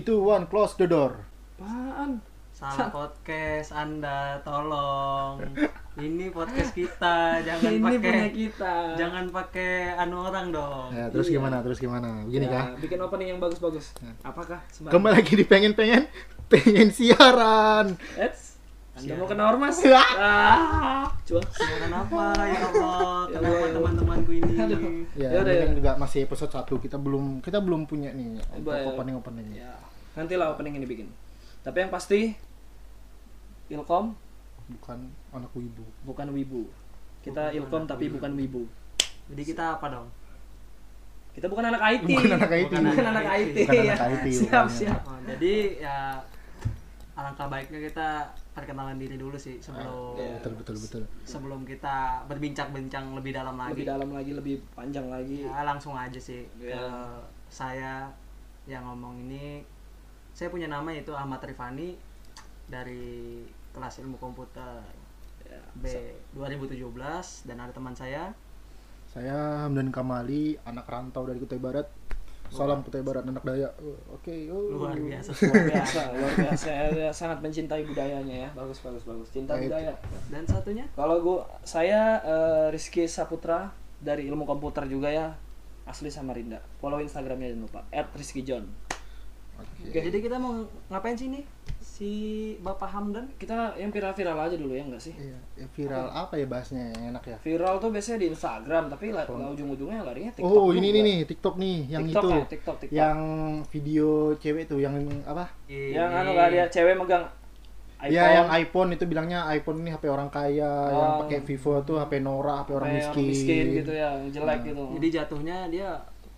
3, 2, 1, close the door. Apaan? Salah podcast Anda, tolong. Ini podcast kita, jangan Ini pakai punya kita. jangan pakai anu orang dong. Ya, terus Iya. gimana? Terus gimana? Begini Ya, kah? bikin opening yang bagus-bagus. Apakah? Sembari- Kembali lagi di pengen-pengen pengen siaran. Eits, Anda mau kena ormas? Ya. ah, cuak. Siaran apa ya Allah? Ya Kenapa teman-temanku ini? Aduh. Ya, ini kan ya. juga masih episode 1. Kita belum kita belum punya nih untuk Coba ya. Ya, nantilah opening ini bikin. Tapi yang pasti Ilkom Bukan anak wibu. bukan wibu. Kita Bukan Ilkom tapi wibu. bukan wibu. Jadi kita apa dong? Kita bukan anak IT. Bukan anak IT. Bukan Bukan anak IT. Bukan ya. anak IT, Siap, siap. Oh, jadi ya alangkah baiknya kita perkenalan diri dulu sih sebelum Iya. Betul betul betul. sebelum kita berbincang-bincang lebih dalam lagi. Lebih dalam lagi, lebih panjang lagi. Ya, langsung aja sih Iya. ke saya yang ngomong ini. Saya punya nama yaitu Ahmad Rifani dari kelas ilmu komputer Ya. B 2017 dan ada teman saya Saya Hamdan Kamali, anak rantau dari Kutai Barat. Salam Kutai Barat, anak Dayak. Oh, Oke, oh. luar biasa. luar biasa, luar biasa. Saya sangat mencintai budayanya ya. Bagus, bagus, bagus. Cinta Baik. budaya. Dan satunya Kalau gua saya eh, Rizky Saputra dari ilmu komputer juga ya. Asli Samarinda. Follow Instagramnya jangan lupa. @rizkyjohn. Oke. Jadi kita mau ngapain sih nih? Si Bapak Hamdan? Kita yang viral-viral aja dulu ya enggak sih? Iya, ya viral apa ya bahasnya yang enak ya? Viral tuh biasanya di Instagram, tapi la- lah ujung-ujungnya larinya TikTok. Oh, ini nih nih TikTok nih, yang TikTok itu. ya, TikTok, TikTok. Yang video cewek tuh yang apa? Yang anu gak dia cewek megang iPhone. Ya yang iPhone itu bilangnya iPhone ini HP orang kaya, yang Oh. pakai Vivo tuh HP Nora, HP orang Kayak miskin. gitu ya, yang jelek gitu. Jadi jatuhnya dia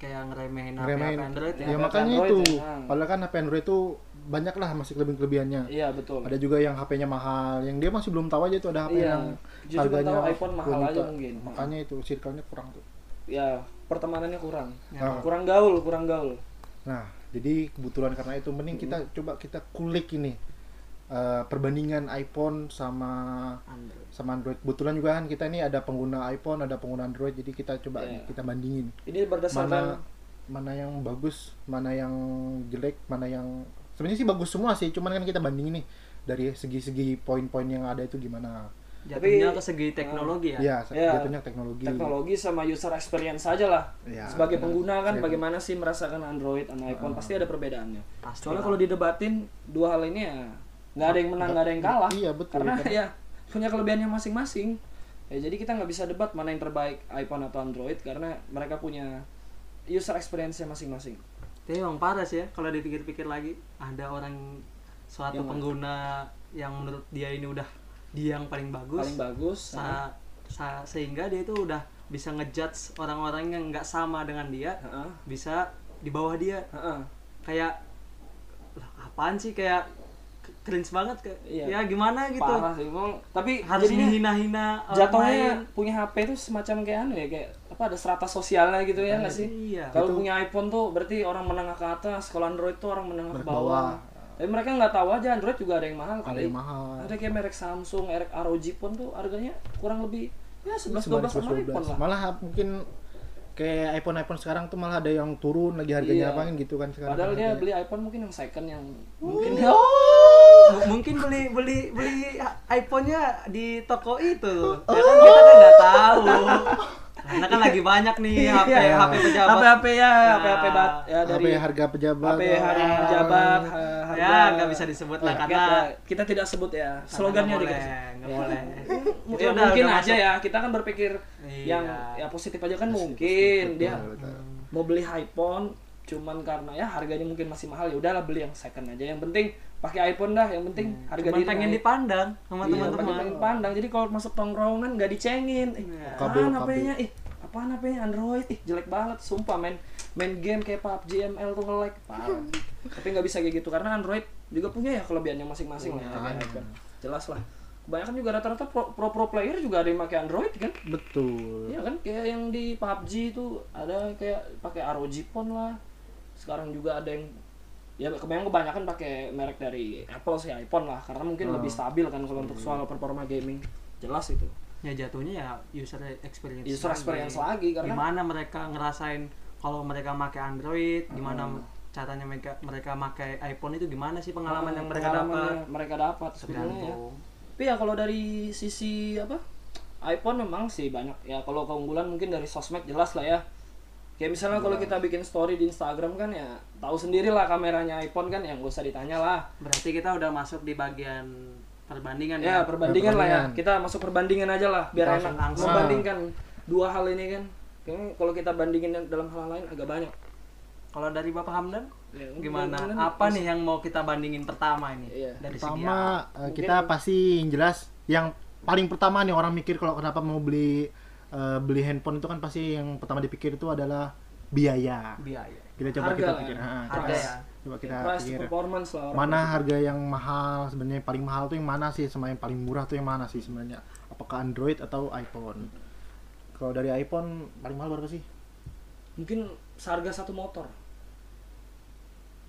kayak ngeremehin HP, Ngeremehin. Android ya. Ya, HP makanya Android itu. ya. Padahal kan HP Android itu banyak lah masih kelebihan-kelebihannya. Iya, betul. Ada juga yang HP-nya mahal, yang dia masih belum tahu aja itu ada HP Iya. yang Justru harganya tahu iPhone mahal 2 aja mungkin. Makanya itu circle-nya kurang tuh. Ya, pertemanannya kurang. Ya. Kurang gaul, kurang gaul. Nah, jadi kebetulan karena itu mending kita Hmm. coba kita kulik ini eh, perbandingan iPhone sama Android. sama Android. Kebetulan juga kan kita ini ada pengguna iPhone, ada pengguna Android, jadi kita coba Iya. kita bandingin Ini berdasarkan mana mana yang bagus, mana yang jelek, mana yang sebenarnya sih bagus semua sih, cuman kan kita bandingin nih dari segi-segi poin-poin yang ada itu gimana. Jatuhnya Tapi- ke segi teknologi ya. Iya, jatuhnya teknologi. teknologi sama user experience saja lah. Iya, Sebagai benar. pengguna kan Iya. bagaimana sih merasakan Android sama iPhone pasti ada perbedaannya. Pasti Soalnya kalau didebatin dua hal ini ya nggak ada yang menang nggak ada yang kalah. Iya, betul. Karena Karena- ya punya kelebihannya masing-masing. Ya jadi kita nggak bisa debat mana yang terbaik iPhone atau Android karena mereka punya user experience-nya masing-masing. Tapi emang parah sih ya kalau dipikir-pikir lagi ada orang suatu Yang mana? pengguna yang menurut dia ini udah dia yang paling bagus. Paling bagus. Sa- sa- sehingga dia itu udah bisa ngejudge orang-orang yang nggak sama dengan dia Heeh. bisa di bawah dia Heeh. kayak lah apaan sih kayak cringe banget kayak Iya. ya gimana gitu Parah sih, emang. Tapi harus jadinya menghina-hina orang jatuhnya punya HP itu semacam kayak anu ya kayak apa ada strata sosialnya gitu ya nggak sih? iya Kalau punya iPhone tuh berarti orang menengah ke atas, kalau Android tuh orang menengah ke bawah. Tapi mereka nggak tahu aja Android juga ada yang mahal ada kali. yang mahal. Ada kayak merek Samsung, merek ROG pun tuh harganya kurang lebih ya 11 12 sama 11, iPhone lah. Malah mungkin kayak iPhone iPhone sekarang tuh malah ada yang turun lagi harganya Iya. apa gitu kan sekarang. Padahal dia beli iPhone mungkin yang second yang mungkin M- mungkin beli beli beli iPhone-nya di toko itu. Ya kan kita kan nggak tahu. Karena kan lagi banyak nih HP Iya. HP pejabat. HP HP ya, Nah. HP HP bat ya dari HP harga pejabat. HP hari ah. pejabat, ha- harga Ya nggak bisa disebut lah karena ya. kita tidak sebut ya slogannya nggak dikasih. boleh, boleh. Ya, Udah- mungkin udah aja masuk. ya kita kan berpikir Iya. yang ya positif aja kan mungkin dia Betul, mau beli iPhone cuman karena ya harganya mungkin masih mahal ya udahlah beli yang second aja yang penting pakai iPhone dah yang penting harga Cuman diri pengen naik. dipandang sama Iya, teman-teman. pengen pandang jadi kalau masuk tongkrongan nggak dicengin eh, Iya. Kabel, kabel. HP-nya ih apaan HP-nya Android ih jelek banget sumpah main main game kayak PUBG ML tuh nge-lag parah tapi nggak bisa kayak gitu karena Android juga punya ya kelebihannya masing-masing lah Punya. kayak iPhone. jelas lah kebanyakan juga rata-rata pro, pro pro player juga ada yang pakai Android kan Betul. Iya kan kayak yang di PUBG itu ada kayak pakai ROG phone lah. Sekarang juga ada yang ya kebanyakan kebanyakan pakai merek dari Apple sih iPhone lah karena mungkin Hmm. lebih stabil kan kalau untuk soal performa gaming. Jelas itu. Ya jatuhnya ya user experience. User lagi. experience lagi karena gimana mereka ngerasain kalau mereka pakai Android, gimana Hmm. caranya mereka mereka pakai iPhone itu gimana sih pengalaman yang mereka Pengalaman dapat yang mereka dapat sebetulnya ya. Tapi ya kalau dari sisi apa? iPhone memang sih banyak ya kalau keunggulan mungkin dari sosmed jelas lah ya. Kayak misalnya kalau kita bikin story di Instagram kan ya tahu sendiri lah kameranya iPhone kan yang gak usah ditanya lah. berarti kita udah masuk di bagian perbandingan Ya ya, perbandingan lah ya. perbandingan. Kita masuk perbandingan aja lah biar Kita enak langsung langsung. membandingkan dua hal ini kan. Kayaknya kalau kita bandingin dalam hal lain agak banyak. kalau dari bapak Hamdan Ya, gimana apa nih yang mau kita bandingin pertama ini Iya. dari segi Pertama apa? eh, kita pasti yang jelas yang paling pertama nih orang mikir kalau kenapa mau beli eh, beli handphone itu kan pasti yang pertama dipikir itu adalah biaya. biaya Kita coba Harga kita pikir, ya. ha, Harga ya. Coba kita price pikir. performance lah. Mana pikir. harga yang mahal sebenarnya yang paling mahal tuh yang mana sih sama yang paling murah tuh yang mana sih sebenarnya? Apakah Android atau iPhone? Kalau dari iPhone paling mahal berapa sih? Mungkin seharga satu motor.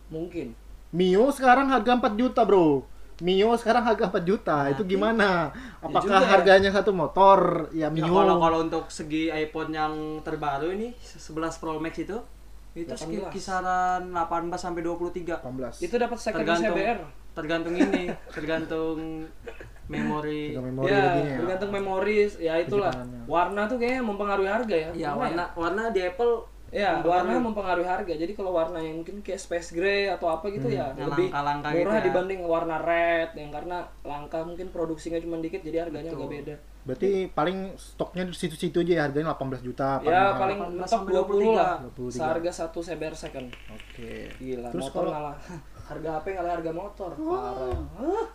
Mungkin. Mio sekarang harga 4 juta, Bro. Mio sekarang harga 4 juta. itu gimana? Apakah juga ya. harganya satu motor? Ya Ya, Mio. kalau kalau untuk segi iPhone yang terbaru ini 11 Pro Max itu itu 18. sekit- kisaran 18 sampai 23 18. Itu dapat second tergantung CBR. tergantung ini tergantung memori ya, ya. tergantung memori ya itulah. Warna tuh kayaknya mempengaruhi harga ya. ya Gimana warna warna di Apple Ya, warna mempengaruhi harga. Jadi kalau warna yang mungkin kayak space gray atau apa gitu ya Yang lebih langka-langka murah gitu ya. dibanding warna red yang karena langka mungkin produksinya cuma dikit jadi harganya agak beda. Berarti paling stoknya di situ-situ aja ya harganya 18 juta paling ya mahal. paling 18 mentok sampai 20 lah. 23. Seharga satu CBR second. Oke. Gila, Terus motor kalau ngalah. Harga HP ngalah harga motor. Parah. Hah?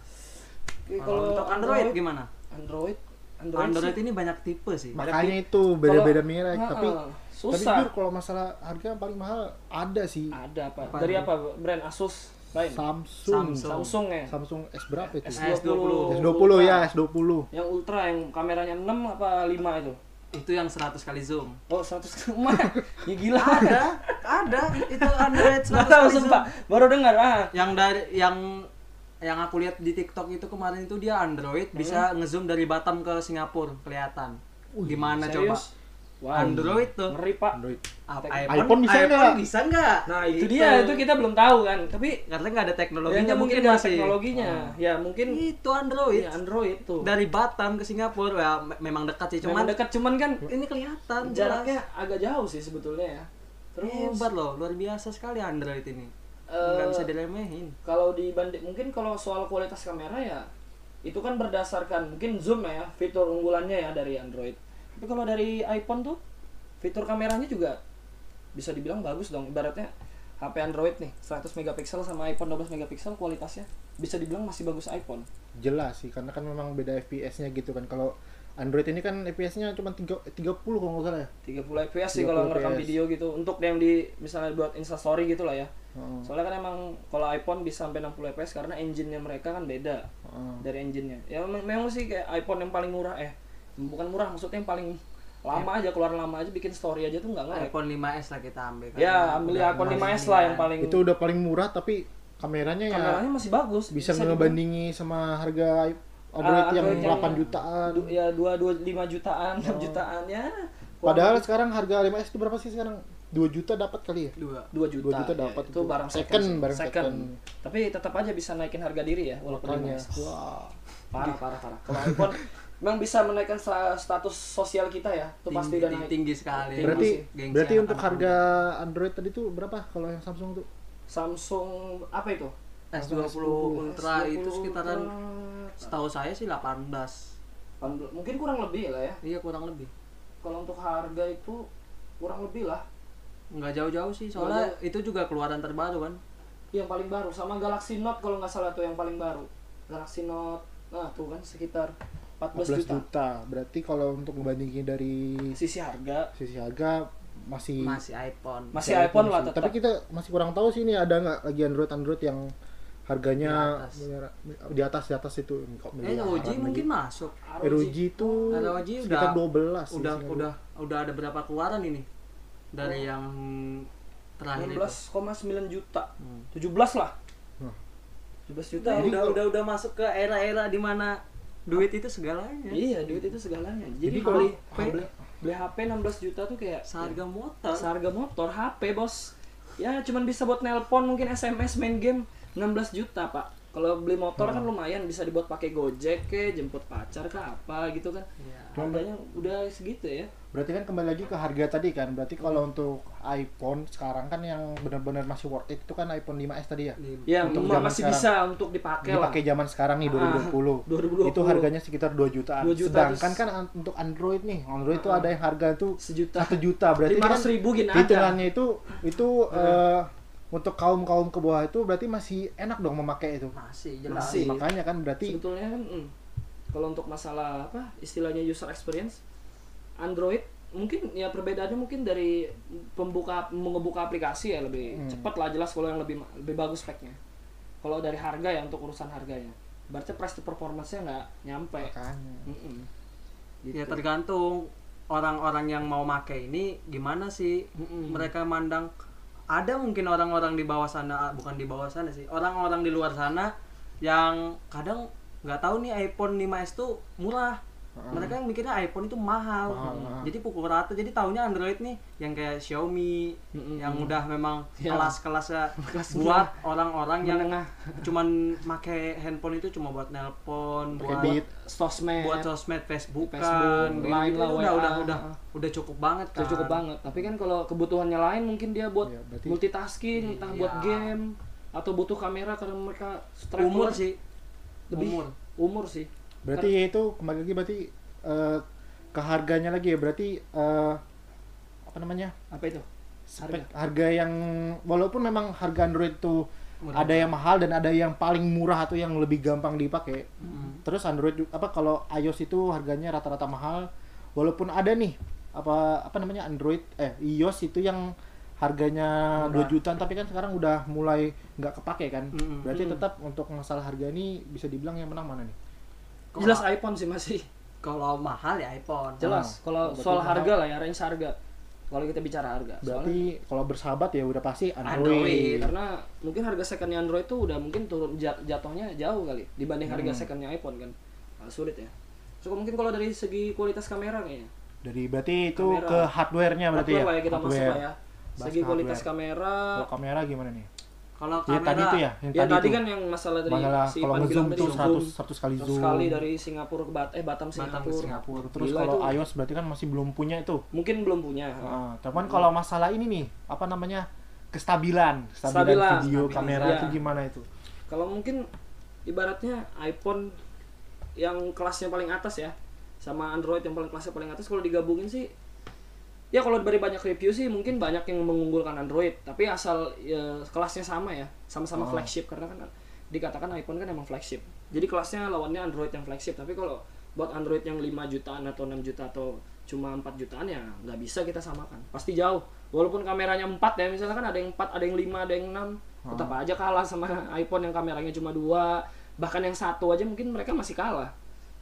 Oke, kalau untuk Android gimana Android Android, Android sih, ini banyak tipe sih makanya itu beda-beda merek Ha-ha, tapi tapi susah. jujur kalau masalah harga paling mahal ada sih ada apa? Apa Dari apa? Brand Asus lain. Samsung. Samsung. Samsung ya. Samsung S berapa itu? S20. S20 ya, S20. Yang ultra yang kameranya 6 apa 5 itu? itu yang 100 kali zoom Oh, 100 mah. ya gila. ada ada itu Android 100 Nggak tahu kali zoom. sumpah. Baru dengar ah. yang dari yang yang aku lihat di TikTok itu kemarin itu dia Android bisa ngezoom dari Batam ke Singapura kelihatan gimana coba Serius? Wah, Android tuh Ngeri, Pak. Android. Ap- iPhone bisa nggak? bisa nggak Nah, itu dia itu kita belum tahu kan. Tapi karena nggak ada teknologinya ya, mungkin masih teknologinya. Ya, mungkin itu Android ya, Android tuh. dari Batam ke Singapura ya me- memang dekat sih Cuman dekat cuman kan ini kelihatan jaraknya agak jauh sih sebetulnya ya. terus hebat loh luar biasa sekali Android ini nggak bisa diremehin kalau dibanding mungkin kalau soal kualitas kamera ya itu kan berdasarkan mungkin zoom ya fitur unggulannya ya dari Android tapi kalau dari iPhone tuh fitur kameranya juga bisa dibilang bagus dong ibaratnya HP Android nih 100 megapiksel sama iPhone 12 megapiksel kualitasnya bisa dibilang masih bagus iPhone Jelas sih, karena kan memang beda FPS-nya gitu kan. Kalau Android ini kan FPS-nya cuma 3, 30 kalau nggak salah ya. 30 fps sih 30 kalau ngerekam video gitu untuk yang di misalnya buat instastory gitu lah ya Heeh. soalnya kan emang kalau iPhone bisa sampai 60 fps karena engine-nya mereka kan beda Heeh. dari engine-nya. Ya memang sih kayak iPhone yang paling murah eh bukan murah maksudnya yang paling lama aja keluar lama aja bikin story aja tuh nggak ngelag. iPhone 5s lah kita ambil kan. Ya ambil iPhone 5s lah yang paling Itu udah paling murah tapi kameranya ya kameranya masih bagus. bisa dibilang- ngebandingi sama harga Android Ah, yang yang- 8 jutaan. du- ya dua dua lima jutaan, 6 jutaan ya. Padahal sekarang harga 5S itu berapa sih sekarang? 2 juta dapat kali ya? dua 2 juta, 2 juta ya, dapat itu itu. barang Second, second, barang second. Tapi tetap aja bisa naikin harga diri ya walaupun Makanya. 5S. Wah. Parah parah parah. Kalau iPhone memang bisa menaikkan sta- status sosial kita ya. Itu pasti tinggi, udah tinggi, naik. tinggi sekali Berarti Gengsi berarti untuk harga Android tadi tuh berapa kalau yang Samsung tuh? Samsung apa itu? S20 Ultra itu sekitaran setahu saya sih 18 18. mungkin kurang lebih lah ya. iya kurang lebih Kalau untuk harga itu kurang lebih lah. nggak jauh-jauh sih soalnya itu juga keluaran terbaru kan Yang paling baru sama Galaxy Note kalau nggak salah tuh yang paling baru. Galaxy Note. Nah, tuh kan sekitar 14, 14 juta. juta. Berarti kalau untuk membandingin dari Sisi harga sisi harga masih masih iPhone masih iPhone lah sih. tetap. Tapi kita masih kurang tahu sih ini ada nggak lagi Android Android yang harganya Di atas. di atas di atas itu kok eh ROG lagi. mungkin masuk ROG itu ROG sekitar udah 12 sih, udah seingat udah udah ada berapa keluaran ini dari yang terakhir itu 16,9 juta. Hmm. 17 lah. Nah. 17 juta. udah Jadi udah udah udah masuk ke era-era di mana duit itu segalanya Iya, duit itu segalanya. Jadi, Jadi beli, kalau- beli, beli HP 16 juta tuh kayak seharga motor seharga motor HP, Bos. ya cuman bisa buat nelpon mungkin SMS main game 16 juta pak kalau beli motor kan lumayan bisa dibuat pakai gojek ke jemput pacar ke apa gitu kan Iya. harganya udah segitu ya Berarti kan kembali lagi ke harga tadi kan. Berarti kalau untuk iPhone sekarang kan yang benar-benar masih worth it itu kan iPhone 5S tadi ya. ya Untuk zaman masih sekarang. bisa untuk dipakai lah Dipakai zaman sekarang nih Ah, 2020. 2020. Itu harganya sekitar 2 jutaan. 2 juta, Sedangkan terus- kan an- untuk Android nih, Android itu Ah. ada yang harga tuh sejuta 1 juta. Berarti kan 500 ribu gini aja hitungannya itu itu eh, untuk kaum kaum ke bawah itu berarti masih enak dong memakai itu. Masih jelas. Masih. Makanya kan berarti sebetulnya kan mm, kalau untuk masalah apa istilahnya user experience Android mungkin ya perbedaannya mungkin dari pembuka mengebuka aplikasi ya lebih Hmm. cepat lah jelas kalau yang lebih lebih bagus speknya kalau dari harga ya untuk urusan harganya berarti price to performance-nya nggak nyampe makanya. Mm-mm. Ya Gitu. tergantung orang-orang yang mau make ini gimana sih Mm-mm. mereka mandang ada mungkin orang-orang di bawah sana ah, bukan di bawah sana sih. Orang-orang di luar sana yang kadang nggak tahu nih iPhone 5s tuh murah mereka yang mikirnya iPhone itu mahal, Mahal, mahal. jadi pukul rata jadi taunya Android nih yang kayak Xiaomi Mm-mm. yang udah memang Ya. kelas-kelasnya Kelas buat orang-orang yang menengah cuman make handphone itu cuma buat nelpon buat beat. sosmed buat sosmed Facebook, Facebook, kan, Line gitu. lah, udah udah udah udah cukup banget kan. cukup banget tapi kan kalau kebutuhannya lain mungkin dia buat Iya, berarti- multitasking entah Iya. buat game atau butuh kamera karena mereka. Umur sih. lebih Umur. umur sih Berarti ya itu kembali lagi berarti eh, ke harganya lagi ya berarti eh, apa namanya? apa itu spek harga. yang walaupun memang harga Android itu Murah. ada yang mahal dan ada yang paling murah atau yang lebih gampang dipakai. Mm. Terus Android apa kalau iOS itu harganya rata-rata mahal walaupun ada nih apa apa namanya Android eh iOS itu yang harganya 2 Murah. jutaan tapi kan sekarang udah mulai nggak kepake kan. Mm-mm. Berarti tetap untuk masalah harga ini bisa dibilang yang menang mana nih? Kalau- jelas iPhone sih masih Kalau mahal ya iPhone. jelas kalau soal mahal. harga lah ya range harga kalau kita bicara harga Soalnya- Berarti kalau bersahabat ya udah pasti Android. Android. karena mungkin harga secondnya Android tuh udah mungkin turun jat- jatuhnya jauh kali dibanding harga Hmm. secondnya iPhone kan Ah, sulit ya so mungkin kalau dari segi kualitas kamera kayaknya Dari berarti itu Kamera. ke hardware-nya berarti hardware ya. ya kita masuk Hardware. lah ya segi kualitas hardware. kamera Kalau kamera gimana nih? Kalau Ya kamera tadi itu ya, yang ya tadi, tadi itu. kan yang masalah dari Masalah si kalau ngezoom tuh zoom 100 100 kali 100 zoom. kali dari Singapura ke Bat eh Batam Batam Singapura, ke Singapura. Terus Gila kalau itu. iOS berarti kan masih belum punya itu. mungkin belum punya Nah, cuman kalau masalah ini nih, apa namanya? kestabilan, kestabilan Stabilan. video Stabilan. kamera Ya. itu gimana itu? kalau mungkin ibaratnya iPhone yang kelasnya paling atas ya sama Android yang paling kelasnya paling atas kalau digabungin sih ya kalau dari banyak review sih mungkin banyak yang mengunggulkan Android. Tapi asal ya, kelasnya sama ya sama-sama Oh. flagship. Karena kan dikatakan iPhone kan emang flagship. Jadi kelasnya lawannya Android yang flagship. Tapi kalau buat Android yang 5 jutaan atau 6 juta atau cuma 4 jutaan ya nggak bisa kita samakan. Pasti jauh. Walaupun kameranya 4 ya misalnya kan ada yang 4 ada yang 5 ada yang 6 tetap aja kalah sama iPhone yang kameranya cuma dua. Bahkan yang satu aja mungkin mereka masih kalah.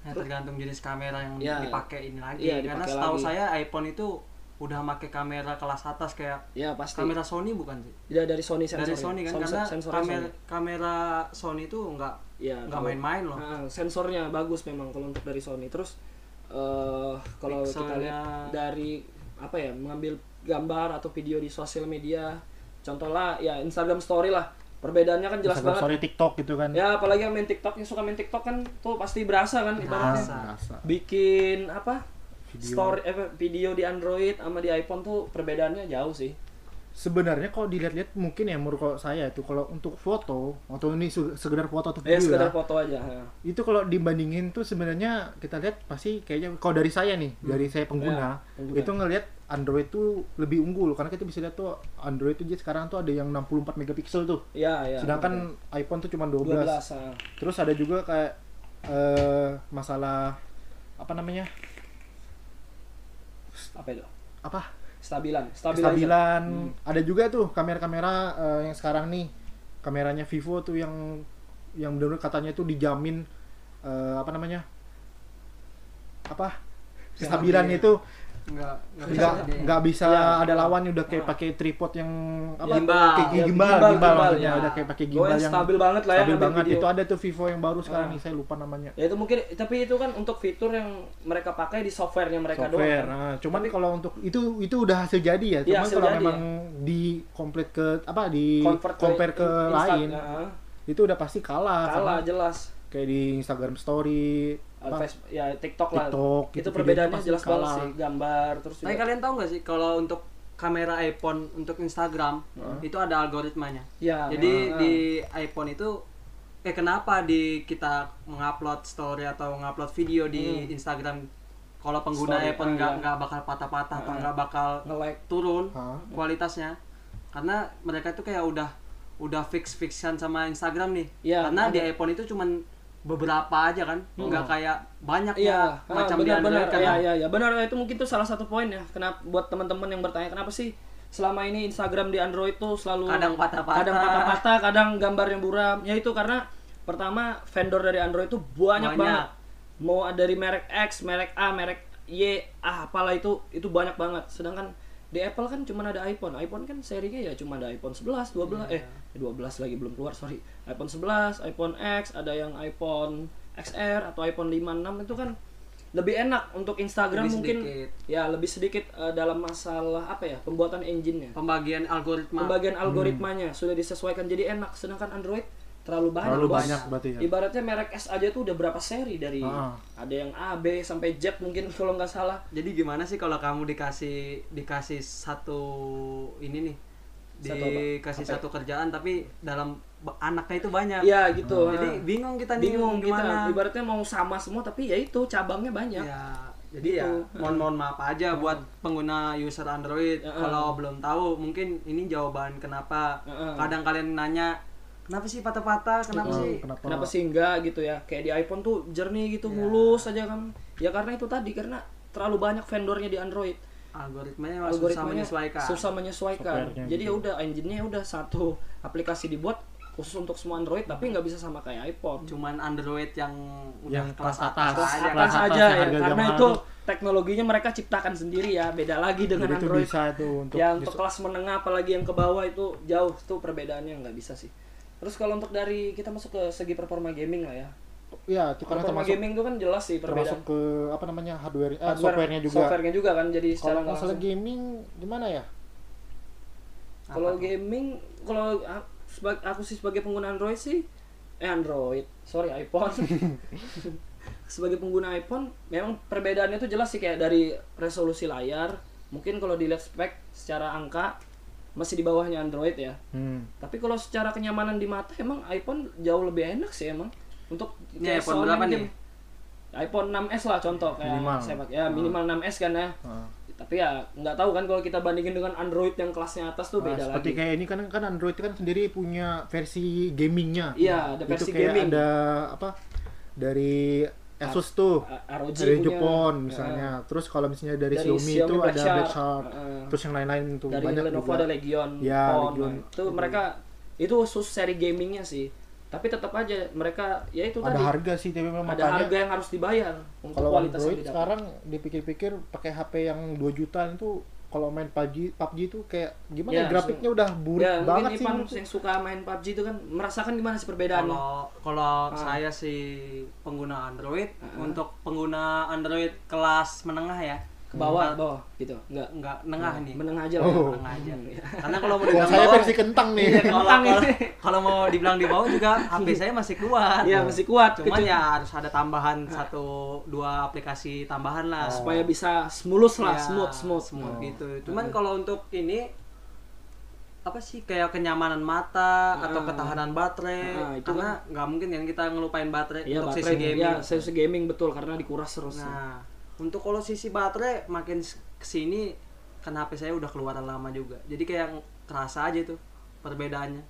Ya, tergantung jenis kamera yang Ya. dipakai ini lagi. Karena dipakai setahu lagi. saya iPhone itu udah pakai kamera kelas atas kayak ya pasti kamera Sony bukan sih? Tidak dari Sony sensor Dari Sony kan karena kamera kamera Sony itu nggak ya nggak main-main loh. Nah, sensornya bagus memang kalau untuk dari Sony terus eh kalau kita lihat dari apa ya mengambil gambar atau video di sosial media contoh lah ya Instagram Story lah perbedaannya kan jelas Instagram banget story TikTok gitu kan. ya apalagi yang main TikTok yang suka main TikTok kan tuh pasti berasa kan ibaratnya. Berasa. bikin apa Video. story eh, video di Android sama di iPhone tuh perbedaannya jauh sih Sebenarnya kalau dilihat-lihat mungkin ya menurut kalau saya itu kalau untuk foto atau ini se- sekedar foto atau ya video sekedar ya, foto aja ya. itu kalau dibandingin tuh sebenarnya kita lihat pasti kayaknya kalau dari saya nih dari saya pengguna, Ya, pengguna. itu ngelihat Android tuh lebih unggul karena kita bisa lihat tuh Android tuh dia sekarang tuh ada yang 64 megapiksel tuh ya ya sedangkan iPhone tuh cuma 12. 12 ah. terus ada juga kayak eh masalah apa namanya apa itu? Apa? Stabilan kestabilan Hmm. ada juga tuh kamera-kamera eh, yang sekarang nih. Kameranya Vivo tuh yang yang benar-benar katanya tuh dijamin eh, apa namanya? Apa? Kestabilan Stabil. itu nggak nggak bisa nggak bisa Iya. ada lawannya udah kayak pakai tripod yang apa Gimbal. kayak Ya, gimbal gimbal, maksudnya ya. udah kayak pakai gimbal yang yang stabil banget lah ya stabil banget video. itu ada tuh Vivo yang baru sekarang Ah. nih saya lupa namanya Ya itu mungkin tapi itu kan untuk fitur yang mereka pakai di softwarenya mereka software doang. kan. nah, cuman kalau untuk itu itu udah hasil jadi ya Iya, cuman hasil kalau jadi, memang di komplit ke apa di Convert compare ke Insta- lain Nah, itu udah pasti kalah, kalah sama jelas. Kayak di Instagram Story Uh, apa, Facebook- ya TikTok, lah. TikTok, itu gitu, perbedaannya videonya jelas banget sih, gambar terus Tapi juga. kalian tahu nggak sih kalau untuk kamera iPhone untuk Instagram itu ada algoritmanya. Ya, Jadi nah, di iPhone itu eh kenapa di kita mengupload story atau mengupload video di Instagram kalau pengguna Story, iPhone ah, nggak iya. nggak bakal patah-patah atau nggak bakal nge-like turun Hah? kualitasnya karena mereka itu kayak udah udah fix fixan sama Instagram nih Iya, karena di ada. iPhone itu cuman beberapa aja kan nggak kayak banyak Iya, ya macam di benar benar. Kan Iya, ya. iya, iya. Benar itu mungkin tuh salah satu poin ya. Kenapa buat teman-teman yang bertanya kenapa sih selama ini Instagram di Android tuh selalu Kadang patah-patah. kadang patah-patah, kadang gambar yang buram. Ya itu karena pertama vendor dari Android tuh banyak, Banyak. banget. Mau dari merek X, merek A, merek Y, ah apalah itu itu banyak banget. Sedangkan di Apple kan cuma ada iPhone. iPhone kan serinya ya cuma ada iPhone 11, 12 eh 12 lagi belum keluar, sorry. iPhone 11, iPhone X, ada yang iPhone XR atau iPhone 5 6 itu kan lebih enak untuk Instagram Lebih mungkin sedikit. ya lebih sedikit eh, dalam masalah apa ya pembuatan engine-nya pembagian algoritma pembagian algoritmanya sudah disesuaikan jadi enak sedangkan Android terlalu banyak Terlalu bos. banyak berarti ya? ibaratnya merek S aja tuh udah berapa seri dari Ah. ada yang A B sampai Z mungkin kalau nggak salah Jadi gimana sih kalau kamu dikasih dikasih satu ini nih Satu dikasih Apa ya? satu kerjaan tapi dalam anaknya itu banyak. Iya gitu Jadi ah. bingung kita nih bingung gimana. kita ibaratnya mau sama semua tapi ya itu cabangnya banyak Ya, jadi ya Gitu. mohon mohon maaf aja buat pengguna user Android Heeh. kalau belum tahu mungkin ini jawaban kenapa Heeh. kadang kalian nanya kenapa sih patah-patah kenapa Hmm, sih kenapa, kenapa sih enggak gitu ya kayak di iPhone tuh jernih gitu mulus aja kan ya karena itu tadi karena terlalu banyak vendornya di Android algoritmanya susah algoritmanya menyesuaikan susah menyesuaikan. Softwarenya Jadi ya gitu. udah engine-nya udah satu aplikasi dibuat khusus untuk semua Android tapi nggak bisa sama kayak iPhone. cuman Android yang udah Yang kelas atas. Kelas aja. atas kelas atas aja yang ya harga karena zaman itu teknologinya mereka ciptakan sendiri ya beda lagi dengan jadi itu Android. bisa tuh untuk ya untuk dis- kelas menengah apalagi yang ke bawah itu jauh tuh perbedaannya nggak bisa sih. Terus kalau untuk dari kita masuk ke segi performa gaming lah ya. ya itu karena Performa termasuk gaming itu kan jelas sih perbedaan. termasuk ke apa namanya hardware, eh, Hardware- softwarenya juga Softwarenya juga kan jadi secara kalau nggak masalah langsung. gaming gimana ya Kalau gaming, kalau aku sih sebagai pengguna Android sih, eh Android, sorry iPhone. sebagai pengguna iPhone, memang perbedaannya tuh jelas sih kayak dari resolusi layar. Mungkin kalau dilihat spek secara angka masih di bawahnya Android ya. hmm. Tapi kalau secara kenyamanan di mata emang iPhone jauh lebih enak sih emang. Untuk Ini iPhone berapa mungkin nih? iPhone 6s lah contoh kayak Minimal. saya pakai ya minimal 6s kan ya. Ah. Tapi ya nggak tahu kan kalau kita bandingin dengan Android yang kelasnya atas tuh Nah, beda seperti lagi. kayak ini kan kan Android kan sendiri punya versi gamingnya. Iya, ada versi itu kayak gaming. ada apa dari Asus tuh, ROG dari. Jepun misalnya. Terus kalau misalnya dari, Dari Xiaomi, Xiaomi itu Black ada. Black Shark. Heeh. Terus yang lain-lain tuh dari banyak Lenovo ada Legion, Ya. Legion. Nah, itu mereka itu khusus seri gamingnya sih. Tapi tetap aja mereka ya itu ada tadi harga sih tapi memang ada makanya harga yang harus dibayar untuk kalau kualitas yang Android didapat. sekarang dipikir-pikir pakai HP yang 2 jutaan itu kalau main PUBG PUBG itu kayak gimana Ya, ya, grafiknya udah burik ya, banget mungkin sih Ipan yang suka main PUBG itu kan merasakan gimana sih perbedaannya? Kalau kalau Ah. saya sih pengguna Android, untuk pengguna Android kelas menengah ya, bawah, bawah gitu. Enggak. enggak nengah nih. Menengah aja lah. Oh. Menengah aja. Hmm, iya. Karena kalau mau Wah, dibilang saya bawah, versi kentang nih. Iya, kalau Kentang kalau, ini. kalau mau dibilang di bawah juga HP saya masih kuat. Iya, masih kuat. Cuman Kecil. ya harus ada tambahan satu dua aplikasi tambahan lah. supaya bisa mulus lah, Iya, smooth, smooth. smooth Oh. gitu. Cuman kalau untuk ini apa sih kayak kenyamanan mata atau Ah. ketahanan baterai Ah, itu karena nggak mungkin kan kita ngelupain baterai Iya, untuk baterai sisi gaming. Ya, sisi gaming betul karena dikuras terus. Nah, untuk kalau sisi baterai makin ke sini kan HP saya udah keluaran lama juga. Jadi kayak kerasa aja tuh perbedaannya.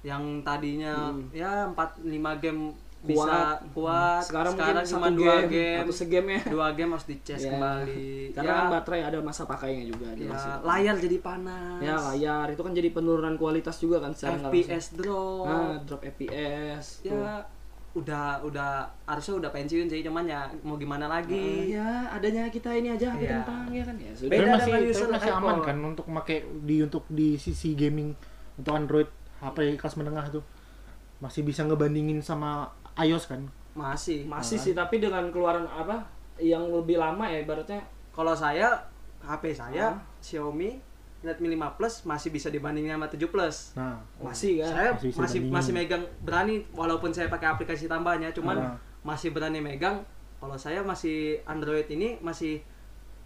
Yang tadinya Hmm. ya 4 5 game Kuat. bisa kuat. sekarang, sekarang mungkin cuma dua game, game. atau segame ya. Dua game harus dicas Ya. kembali. Karena ya, kan baterai ada masa pakainya juga ya, itu. layar jadi panas. Ya, layar itu kan jadi penurunan kualitas juga kan FPS drop. Nah, drop FPS. tuh. Udah udah harusnya udah pensiun sih cuman ya mau gimana lagi. Ya adanya kita ini aja HP Iya. kentang ya kan? Ya sudah. Beda masih, dengan user masih aman kan untuk pakai di untuk di sisi gaming untuk Android HP kelas menengah tuh. Masih bisa ngebandingin sama iOS kan? Masih. Masih sih tapi dengan keluaran apa yang lebih lama ya ibaratnya. Kalau saya HP saya Ah. Xiaomi Redmi 5 Plus masih bisa dibandingin sama 7 Plus nah masih kan saya Masih masih masih megang berani walaupun saya pakai aplikasi tambahnya cuman Ah. masih berani megang kalau saya masih Android ini masih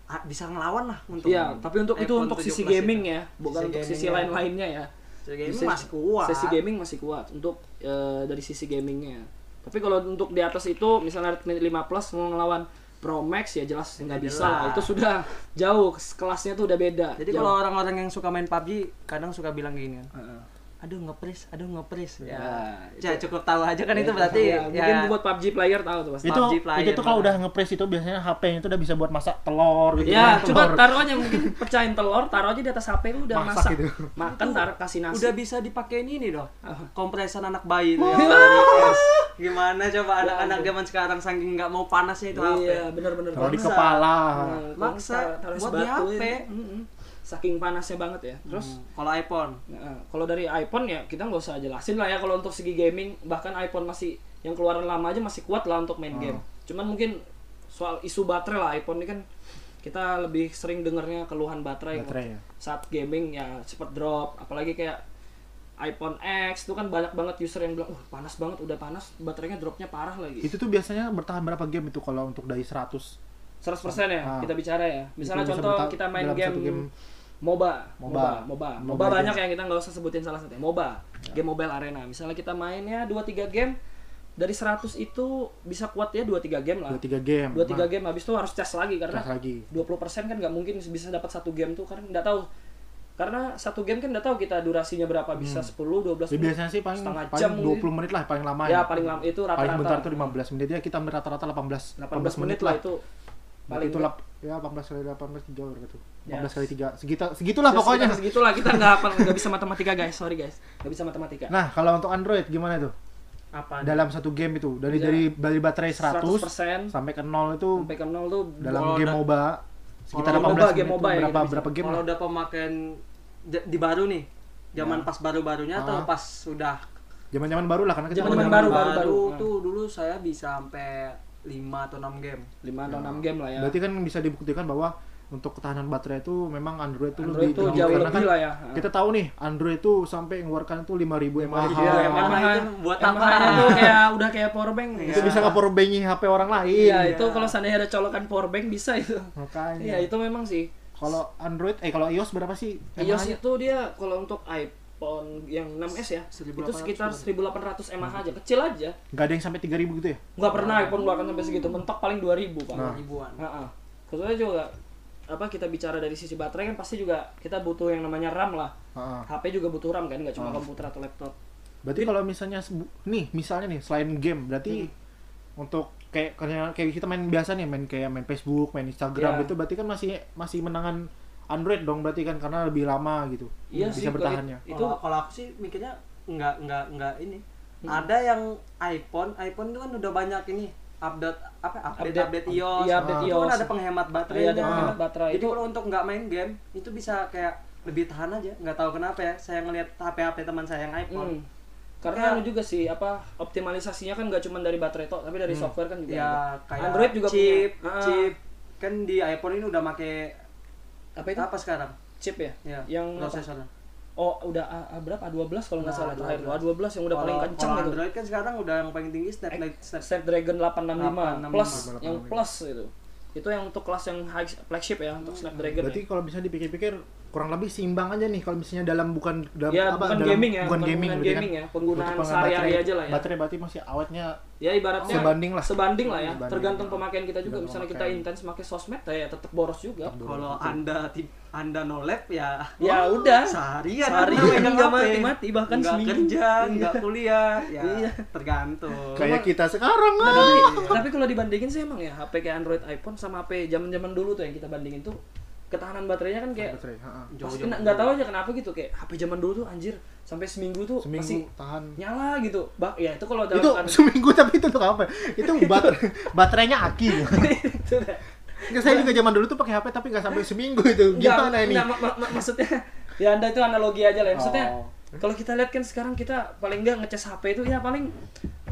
ah, bisa ngelawan lah untuk Iya, tapi untuk itu untuk 17 sisi itu. gaming ya, bukan Sisi untuk sisi gamingnya. lain-lainnya ya. Sisi gaming Sisi- masih kuat Sisi gaming masih kuat untuk eh, dari sisi gamingnya. Tapi kalau untuk di atas itu misalnya Redmi 5 Plus mau ngelawan Pro Max ya jelas nggak Nggak bisa lah. Itu sudah jauh kelasnya tuh udah beda. jadi kalau orang-orang yang suka main PUBG kadang suka bilang gini kan Heeh. Aduh ngepris aduh ngepris ya, Ya, ya cukup tahu aja kan Ya, itu berarti ya, ya, mungkin buat PUBG player tahu tuh pasti. itu PUBG player itu tuh kalau udah ngepres itu biasanya HP itu udah bisa buat masak telur gitu Ya, kan, coba taruh aja mungkin pecahin telur, taruh aja di atas HP lu udah Masak masak. gitu. Makan taruh kasih nasi. udah bisa dipakein ini dong Apa? kompresan anak bayi dari es. gimana coba anak-anak zaman sekarang saking nggak mau panasnya itu HP Iya, bener-bener. taruh di Maksa. kepala Nah, Maksa es buat di HP. Saking panasnya banget ya. Terus Hmm, kalau iPhone Nah, kalau dari iPhone ya kita nggak usah jelasin lah ya kalau untuk segi gaming bahkan iPhone masih yang keluaran lama aja masih kuat lah untuk main game. Cuman mungkin soal isu baterai lah iPhone ini kan kita lebih sering dengarnya keluhan baterai, Baterai ya. saat gaming ya cepet drop apalagi kayak iPhone X itu kan banyak banget user yang bilang, "Uh, panas banget, udah panas, baterainya dropnya parah lagi." itu tuh biasanya bertahan berapa game itu kalau untuk dari 100 100% ya Ah. kita bicara ya. Misalnya Itu contoh berta- kita main game, game MOBA, MOBA. MOBA, MOBA, MOBA, banyak yang kita nggak usah sebutin salah satu. MOBA, game Mobile Arena. Misalnya kita mainnya 2 3 game dari 100 itu bisa kuat ya 2 3 game lah. 2 3 game 2 3 Nah, game habis itu harus cas lagi karena cas lagi 20% kan nggak mungkin bisa dapat satu game tuh karena nggak tahu. Karena satu game kan nggak tahu kita durasinya berapa bisa 10 12 Ya, menit. biasanya sih paling setengah paling jam 20 menit lah paling lama Ya paling lama itu paling rata-rata bentar tuh 15 menit ya kita rata-rata 18 18 menit lah itu paling itu lap, ya 18 kali 18 3 gitu. Ya. 18 kali 3. Segita segitulah Ya, pokoknya. segitulah kita nggak hafal nggak bisa matematika guys sorry guys nggak bisa matematika Nah, kalau untuk Android gimana tuh? apa Dalam satu game itu dari Bisa. dari dari baterai 100, 100% sampai ke 0 itu sampai ke nol tuh dalam game MOBA sekitar kalau 18 MOBA, menit game tuh MOBA ya berapa bisa. berapa game kalau lah. udah pemakaian di baru nih zaman pas baru-barunya atau Ah. pas sudah Zaman-zaman baru lah karena Zaman-zaman zaman- baru, baru, baru. tuh dulu saya bisa sampai 5 atau 6 game 5 atau 6 game lah ya Berarti kan bisa dibuktikan bahwa untuk ketahanan baterai itu memang Android itu Android lebih tinggi. jauh Karena lebih kan lah ya Kita tahu nih Android itu sampai mengeluarkan itu 5000 mAh. Iya, Yamaha itu buat apa? tuh kayak udah kayak power bank Itu bisa nge power bank HP orang lain. iya itu kalau seandainya ada colokan power bank bisa itu Makanya. iya itu memang sih Kalau Android eh kalau iOS berapa sih? iOS itu dia kalau untuk iPhone yang 6S ya 1800 itu sekitar 1800 mAh aja kecil aja Nggak ada yang sampai 3000 gitu ya? nggak pernah iPhone keluarkan sampai segitu mentok paling 2000 pak Nah. ribuan Heeh. Kecuali juga apa kita bicara dari sisi baterai kan pasti juga kita butuh yang namanya RAM lah. Heeh. HP juga butuh RAM kan, nggak cuma komputer atau laptop. Berarti kalau misalnya nih, misalnya nih selain game, berarti Hmm. untuk kayak kayak kayak kita main biasa nih, main kayak main Facebook, main Instagram Iya. itu berarti kan masih masih menangan Android dong berarti kan karena lebih lama gitu. Iya bisa sih, bertahannya. Itu- itu kalau aku sih mikirnya nggak nggak nggak ini ada yang iPhone iPhone itu kan udah banyak ini update apa update Update- update, iOS iya, update itu kan iOS. ada penghemat baterai Iya, ada penghemat baterai. jadi Itu- kalau untuk nggak main game itu bisa kayak lebih tahan aja nggak tahu kenapa ya saya ngelihat HP HP teman saya yang iPhone Hmm. Karena Kayak- anu juga sih apa optimalisasinya kan nggak cuma dari baterai tok, tapi dari software kan juga. ya ada. kayak Android juga chip punya. Ah, chip kan di iPhone ini udah make Apa itu? apa sekarang Chip ya? ya Yang prosesor Oh, udah A, A berapa? A12 kalau nggak Nah, salah terakhir. tuh. 12. A12 yang udah paling Kalau- kencang itu. Android kan sekarang udah yang paling tinggi Snapdragon Snap- Snapdragon 865 865. plus yang 865. plus itu. Itu yang untuk kelas yang high flagship ya untuk Snapdragon. Berarti ya. kalau bisa dipikir-pikir kurang lebih seimbang aja nih kalau misalnya dalam bukan dalam Ya, apa bukan dalam, gaming ya, bukan bukan gaming, penggunaan berarti gaming ya, penggunaan sehari-hari aja lah ya. Baterai berarti masih awetnya Ya ibaratnya Sebanding lah. Sebanding lah ya. Sebanding. Tergantung pemakaian kita juga. Misalnya kita intens pakai sosmed ya tetap boros juga. kalau anda anda no lab ya Ya udah. seharian Seharian Anda megang nggak HP. mati-mati, bahkan nggak seminggu. kerja nggak kuliah ya Iya. tergantung kayak kita sekarang Nah, ah. tapi, tapi kalau dibandingin sih emang ya HP kayak Android iPhone sama HP zaman-zaman dulu tuh yang kita bandingin tuh ketahanan baterainya kan kayak Baterai, ha-ha. pas Jauh-jauh kena nggak tahu aja kenapa gitu kayak HP zaman dulu tuh anjir sampai seminggu tuh seminggu masih tahan nyala gitu bak ya itu kalau dalam itu seminggu tapi itu untuk apa itu bater baterainya aki Itu dah. Nggak, saya juga zaman dulu tuh pakai HP tapi nggak sampai seminggu itu gimana ini nggak, mak- mak- mak- maksudnya ya anda itu analogi aja lah ya. maksudnya Oh. kalau kita lihat kan sekarang kita paling nggak ngecas HP itu ya paling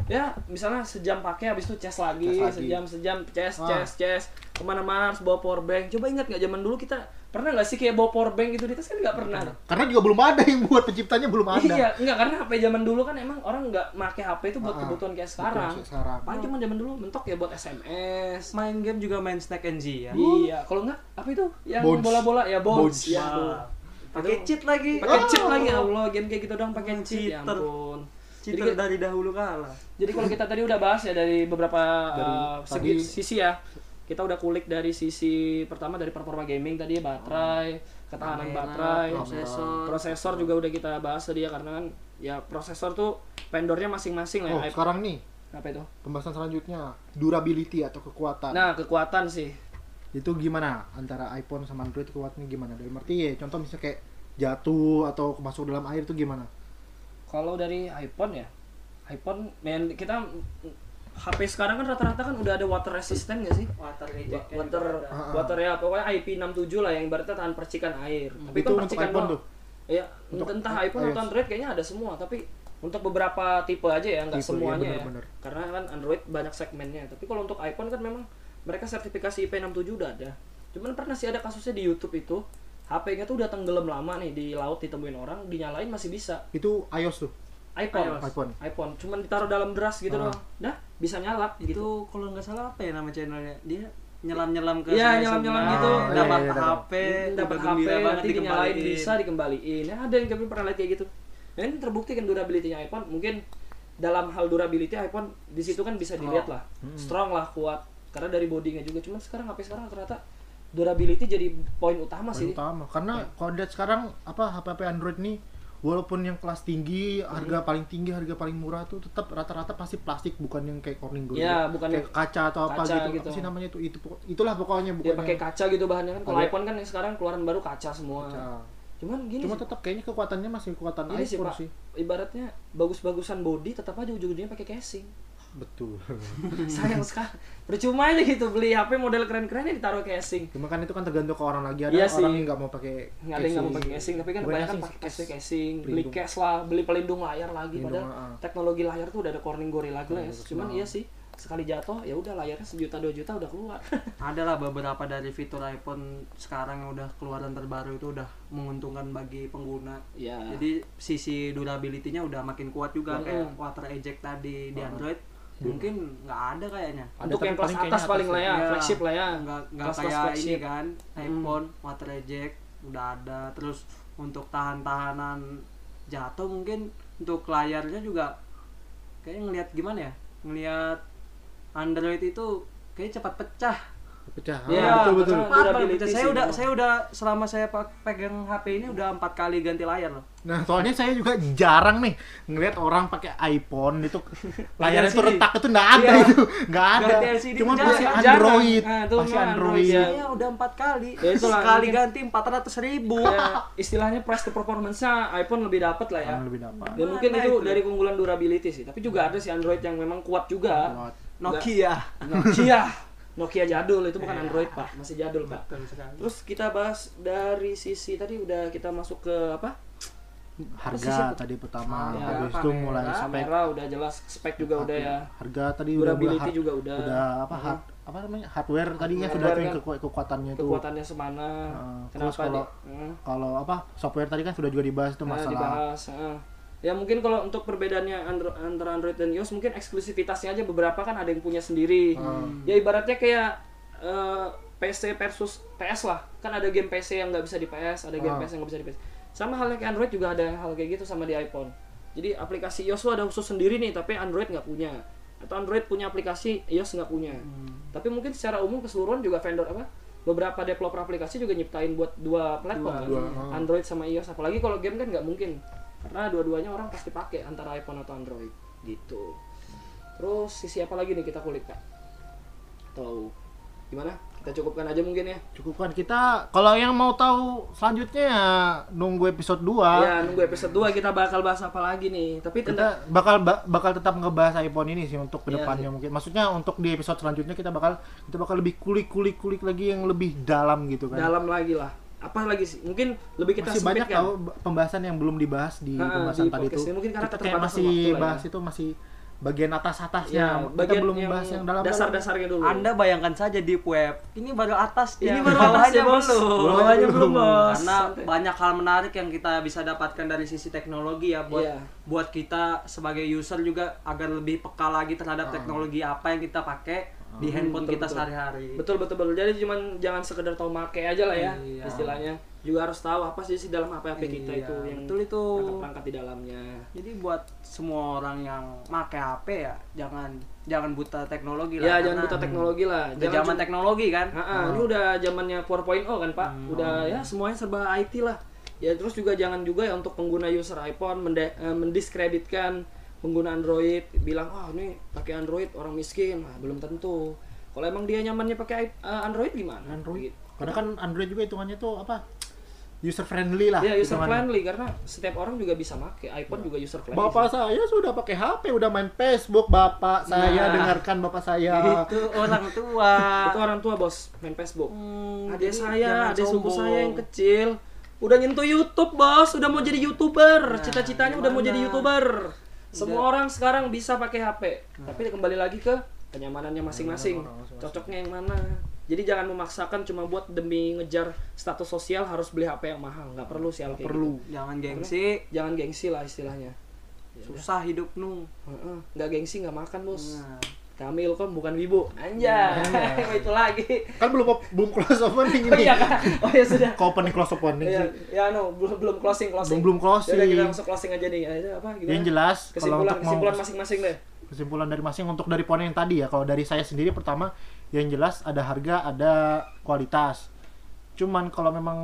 ya misalnya sejam pakai habis itu cas lagi, lagi. sejam sejam cas Ah. cas cas ke mana-mana harus bawa power bank coba ingat nggak zaman dulu kita pernah nggak sih kayak bawa power bank gitu di tas kan nggak pernah karena juga belum ada yang buat penciptanya belum ada Iya, enggak karena HP zaman dulu kan emang orang nggak make HP itu buat Ah, kebutuhan kayak sekarang. sekarang. Paling cuma zaman dulu mentok ya buat SMS. main game juga main snack and Z ya Iya, kalau enggak apa itu? Yang bola-bola ya. Bones. Ya, pakai cheat lagi Pakai Oh. cheat lagi ya Allah, game kayak gitu dong pakai Emang cheat. Ya cheater. ampun. Jadi, cheater dari dahulu kala jadi kalau kita tadi udah bahas ya dari beberapa Dari uh, segi sisi ya. Kita udah kulik dari sisi pertama dari performa gaming tadi baterai, ketahanan Kamera, baterai, prosesor. prosesor juga udah kita bahas tadi ya karena kan ya prosesor tuh vendornya masing-masing oh lah. ya. sekarang nih Apa itu? pembahasan selanjutnya durability atau kekuatan Nah, kekuatan sih. itu gimana antara iPhone sama Android kekuatannya gimana dalam arti ya contoh misalnya kayak jatuh atau masuk dalam air itu gimana Kalau dari iPhone ya, iPhone men kita HP sekarang kan rata-rata kan udah ada water resistant nggak sih? water Wa- eject Water Ah, ah. water ya pokoknya IP67 lah yang ibaratnya tahan percikan air. Tapi itu kan untuk percikan iPhone tuh Ya, Untuk entah iPhone atau. Android kayaknya ada semua, tapi untuk beberapa tipe aja ya, nggak iya, semuanya ya. bener-bener. Karena kan Android banyak segmennya. Tapi kalau untuk iPhone kan memang mereka sertifikasi IP67 udah ada. Cuman pernah sih ada kasusnya di YouTube itu HP-nya tuh udah tenggelam lama nih di laut ditemuin orang, dinyalain masih bisa. itu iOS tuh iPhone, iOS. iPhone iPhone, cuman ditaruh dalam deras gitu Ah. doang. Dah, bisa nyala itu gitu. kalau nggak salah apa ya nama channelnya dia nyelam-nyelam ke Iya, nyelam-nyelam gitu. dapat Iya, iya, iya, HP dapat HP banget nanti dinyalain dikembaliin. bisa dikembaliin. Ya, ada yang kami pernah lihat kayak gitu. Nah, ini terbukti kan durability-nya iPhone mungkin dalam hal durability iPhone di situ kan bisa dilihat lah. Strong lah, kuat. Karena dari bodinya juga. Cuman sekarang HP sekarang ternyata durability jadi poin utama Poin sih. utama karena kalau lihat sekarang apa HP HP Android nih walaupun yang kelas tinggi harga paling tinggi harga paling murah tuh tetap rata-rata pasti plastik bukan yang kayak Corning Gold Ya, bukan kayak kaca atau apa kaca gitu. gitu. apa sih namanya itu itu itulah pokoknya Dia bukan pakai kaca gitu bahannya kan. Kalau iPhone kan yang sekarang keluaran baru kaca semua. kaca. Cuman gini cuma sih, tetap kayaknya kekuatannya masih kekuatan Ini sih iPhone pak, sih ibaratnya bagus-bagusan body tetap aja ujung-ujungnya pakai casing. Betul Sayang sekali. Percuma aja gitu beli HP model keren-kerennya ditaruh casing. cuma kan itu kan tergantung ke orang lagi ada Iya sih. orang yang nggak mau pakai Nggak ada yang nggak mau pakai casing, tapi kan kebanyakan casing, pakai casing, casing, beli case lah, beli pelindung layar lagi. Pelindung, Padahal ah. teknologi layar tuh udah ada Corning Gorilla Glass. Bagus Cuman iya sih, sekali jatuh ya udah layarnya sejuta dua juta udah keluar. ada lah beberapa dari fitur iPhone sekarang yang udah keluaran terbaru itu udah menguntungkan bagi pengguna ya. jadi sisi durability-nya udah makin kuat juga Mm-mm. kayak water eject tadi di Android mungkin nggak ada kayaknya. Ada, untuk yang kelas paling atas paling lah ya, Iya. flagship lah ya. nggak nggak kayak ini kan iPhone water eject udah ada. Terus untuk tahan-tahanan jatuh mungkin untuk layarnya juga kayak ngelihat gimana ya? Ngelihat Android itu kayak cepat pecah pecah Iya, Ah, betul betul betul. Durability pecah. saya udah saya udah selama saya pegang HP ini udah empat kali ganti layar loh Nah, soalnya saya juga jarang nih ngelihat orang pakai iPhone itu layarnya itu retak itu nggak ada Iya. itu, nggak ada. Ganti LCD Cuma pun pasti jarang. Android, Nah, itu pasti Android. Android, ya. saya udah empat kali Ya, itulah, sekali mungkin- ganti empat ratus ribu Ya, istilahnya price to performance-nya iPhone lebih dapat lah ya. Yang lebih dapat. Dan mungkin Mana itu itu? dari keunggulan durability sih. Tapi juga ada sih Android yang memang kuat juga. Kuat. Nokia Nokia. Nokia jadul itu bukan Android, Pak. Masih jadul, Pak. Terus kita bahas dari sisi tadi udah kita masuk ke apa? Harga tadi pertama, Ya, habis itu mulai kamera, spek. Kamera udah jelas, spek juga udah ya. Harga tadi udah Durability hard- juga udah. udah apa hard, apa namanya hardware tadi ya sudah kan. keku- kekuatannya itu. Kekuatannya semana. Heeh. Kenapa Terus kalau-? Hmm. Kalau apa software tadi kan sudah juga dibahas itu Nah, masalah dibahas. heeh. Ya mungkin kalau untuk perbedaannya Andro- antara Android dan iOS mungkin eksklusivitasnya aja beberapa kan ada yang punya sendiri. Hmm. Ya ibaratnya kayak eh, PC versus PS lah. Kan ada game PC yang nggak bisa di PS, ada game Ah. PS yang nggak bisa di PS. Sama halnya kayak Android juga ada hal kayak gitu sama di iPhone. Jadi aplikasi iOS tuh ada khusus sendiri nih, tapi Android nggak punya. Atau Android punya aplikasi, iOS nggak punya. Tapi mungkin secara umum keseluruhan juga vendor apa? Beberapa developer aplikasi juga nyiptain buat dua platform kan? Dua, ah. Android sama iOS. Apalagi kalau game kan nggak mungkin, karena dua-duanya orang pasti pakai antara iPhone atau Android gitu. Terus sisi apa lagi nih kita kulik kak? Atau gimana? kita cukupkan aja mungkin ya Cukupkan kita kalau yang mau tahu selanjutnya ya nunggu episode 2. ya nunggu episode 2 kita bakal bahas apa lagi nih tapi Kita tenda bakal ba- bakal tetap ngebahas iPhone ini sih untuk Iya ke depannya sih. mungkin. Maksudnya untuk di episode selanjutnya kita bakal kita bakal lebih kulik-kulik-kulik lagi yang lebih dalam gitu kan. dalam lagi lah apa lagi sih mungkin lebih kita masih banyak sempitkan. tahu pembahasan yang belum dibahas di Ha, pembahasan di tadi itu. mungkin karena kita kayak masih waktu lah ya. bahas itu masih bagian atas atasnya. ya kita bagian belum yang bahas yang dalam dasar-dasarnya dulu Anda bayangkan saja di web. Ini baru atas ini baru atasnya bos bawahnya belum bos Karena Santai. banyak hal menarik yang kita bisa dapatkan dari sisi teknologi ya buat Iya. buat kita sebagai user juga agar lebih peka lagi terhadap teknologi apa yang kita pakai di handphone betul, kita sehari-hari. betul betul betul jadi cuman jangan sekedar tahu make aja lah ya Iya. istilahnya juga harus tahu apa sih sih dalam HP HP kita Iya, itu yang betul itu. perangkat-perangkat di dalamnya Jadi buat semua orang yang pakai HP ya jangan jangan buta teknologi lah. ya jangan buta teknologi lah Udah jangan zaman teknologi kan. Ah, ah, ini udah zamannya 4.0 kan pak udah ya semuanya serba IT lah ya terus juga jangan juga ya untuk pengguna user iPhone mende- eh, mendiskreditkan pengguna Android bilang wah ini pakai Android orang miskin nah, belum tentu kalau emang dia nyamannya pakai eh, Android gimana Android. Gitu. Karena kan Android juga hitungannya tuh apa? User friendly lah. ya user hitungannya. friendly karena setiap orang juga bisa pakai iPhone juga user friendly Bapak saya sudah pakai HP, udah main Facebook, Bapak saya Nah. dengarkan Bapak saya. Itu orang tua. itu orang tua bos main Facebook Hmm, adik saya adik sepupu sombong. saya yang kecil udah nyentuh YouTube bos udah mau jadi youtuber cita-citanya udah mau jadi youtuber semua orang sekarang bisa pakai HP tapi kembali lagi ke kenyamanannya masing-masing. Cocoknya yang mana? Jadi jangan memaksakan cuma buat demi ngejar status sosial harus beli HP yang mahal. Nggak perlu sih kayak Perlu. Jangan gengsi, gitu. jangan gengsi lah istilahnya. Susah hidup nu. Heeh, nggak gengsi nggak makan bos. Nah. Kami Ilkom bukan wibu anjay itu lagi Kan belum belum close opening oh ini. iya kan oh iya sudah Kau opening close opening Ya, sih. ya no, belum belum closing closing. Belum- belum closing. Yaudah, kita langsung closing aja nih. Apa gimana? Yang jelas kesimpulan kesimpulan masing-masing deh. kesimpulan dari masing untuk dari poin yang tadi ya kalau dari saya sendiri pertama yang jelas ada harga ada kualitas cuman kalau memang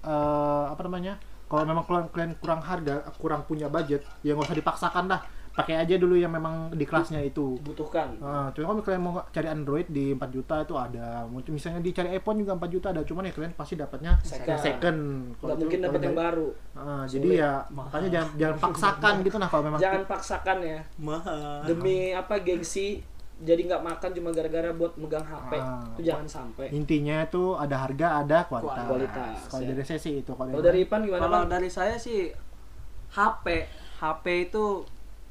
eh, apa namanya kalau memang kalian, kalian kurang harga kurang punya budget ya nggak usah dipaksakan dah pakai aja dulu yang memang di kelasnya itu Dibutuhkan. Nah, cuma kalau kalian mau cari Android di 4 juta itu ada. Misalnya dicari iPhone juga 4 juta ada. Cuman ya kalian pasti dapatnya Second. second. Kalau mungkin dapat yang baru. Ah, jadi ya makanya jangan jangan paksakan gitu nah kalau memang Jangan paksakan ya. Mahal. Demi apa gengsi jadi nggak makan cuma gara-gara buat megang HP. Ah. Itu jangan sampai. intinya itu ada harga ada kualitas. Kualitas, Kalau ya. dari saya sih itu kalau Kalau dari Ipan gimana Kalau dari saya sih HP, HP itu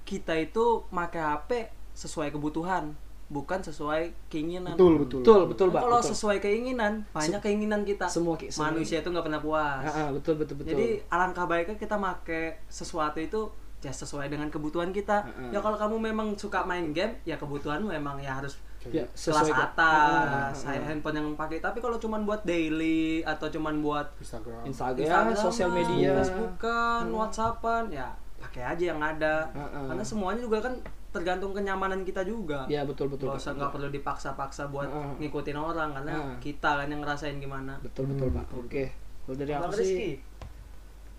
kita itu pakai HP sesuai kebutuhan, bukan sesuai keinginan. betul betul. Betul, betul, Pak. Kalau betul. sesuai keinginan, banyak keinginan kita. Semua semua manusia itu nggak pernah puas. Ah, ah, betul betul betul. Jadi alangkah baiknya kita pakai sesuatu itu ya sesuai dengan kebutuhan kita. Heeh. Ya kalau kamu memang suka main game, ya kebutuhanmu memang ya harus ya, kelas ke- atas, saya handphone yang pakai. Tapi kalau cuman buat daily atau cuman buat Instagram. Instagram, Instagram, sosial media. Facebookan, WhatsAppan, ya pakai aja yang ada. Heeh. Karena semuanya juga kan tergantung kenyamanan kita juga. Ya betul betul. Nggak usah nggak perlu dipaksa-paksa buat Heeh. ngikutin orang karena Heeh. kita kan yang ngerasain gimana. Betul betul Pak. Oke. Kalau dari Bang aku sih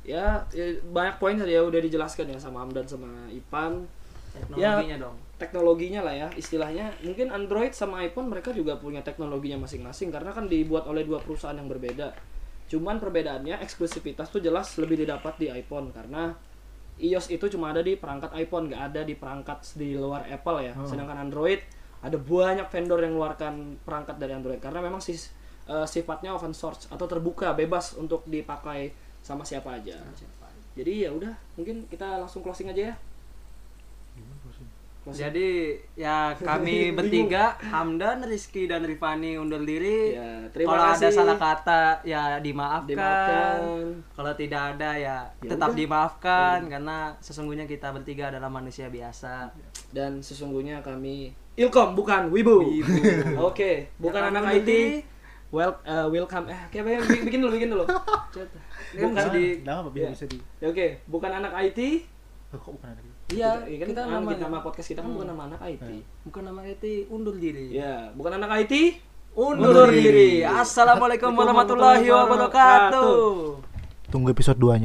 ya, ya banyak poin tadi ya udah dijelaskan ya sama Amdan sama Ipan teknologinya dong. teknologinya lah ya istilahnya mungkin Android sama iPhone mereka juga punya teknologinya masing-masing karena kan dibuat oleh dua perusahaan yang berbeda cuman perbedaannya eksklusivitas tuh jelas lebih didapat di iPhone karena iOS itu cuma ada di perangkat iPhone nggak ada di perangkat di luar Apple ya. Sedangkan Android ada banyak vendor yang mengeluarkan perangkat dari Android. Karena memang sis, eh, sifatnya open source atau terbuka bebas untuk dipakai sama siapa aja. Jadi ya udah mungkin kita langsung closing aja ya Closing. Jadi ya kami bertiga Hamdan, Rizky dan Rifani undur diri. Ya, terima Kalau ada salah kata ya dimaafkan. Dimaafkan. Kalau tidak ada ya, Ya tetap udah. dimaafkan karena sesungguhnya kita bertiga adalah manusia biasa. dan sesungguhnya kami Ilkom bukan Wibu. Wibu. Oke, bukan Ya, anak IT. Well, eh, welcome. Eh, ya? Bikin bikin dulu, bikin dulu. Kan Bukan di Nah, apa bisa Ya. bisa di Ya, Oke, bukan anak IT. Oh, kok bukan ada gitu? Iya, kita, kita, kan nama, nama podcast kita kan bukan nama anak IT. bukan nama IT, undur diri. Ya, bukan anak IT. Undur diri. Assalamualaikum warahmatullahi wabarakatuh. Tunggu episode 2-nya.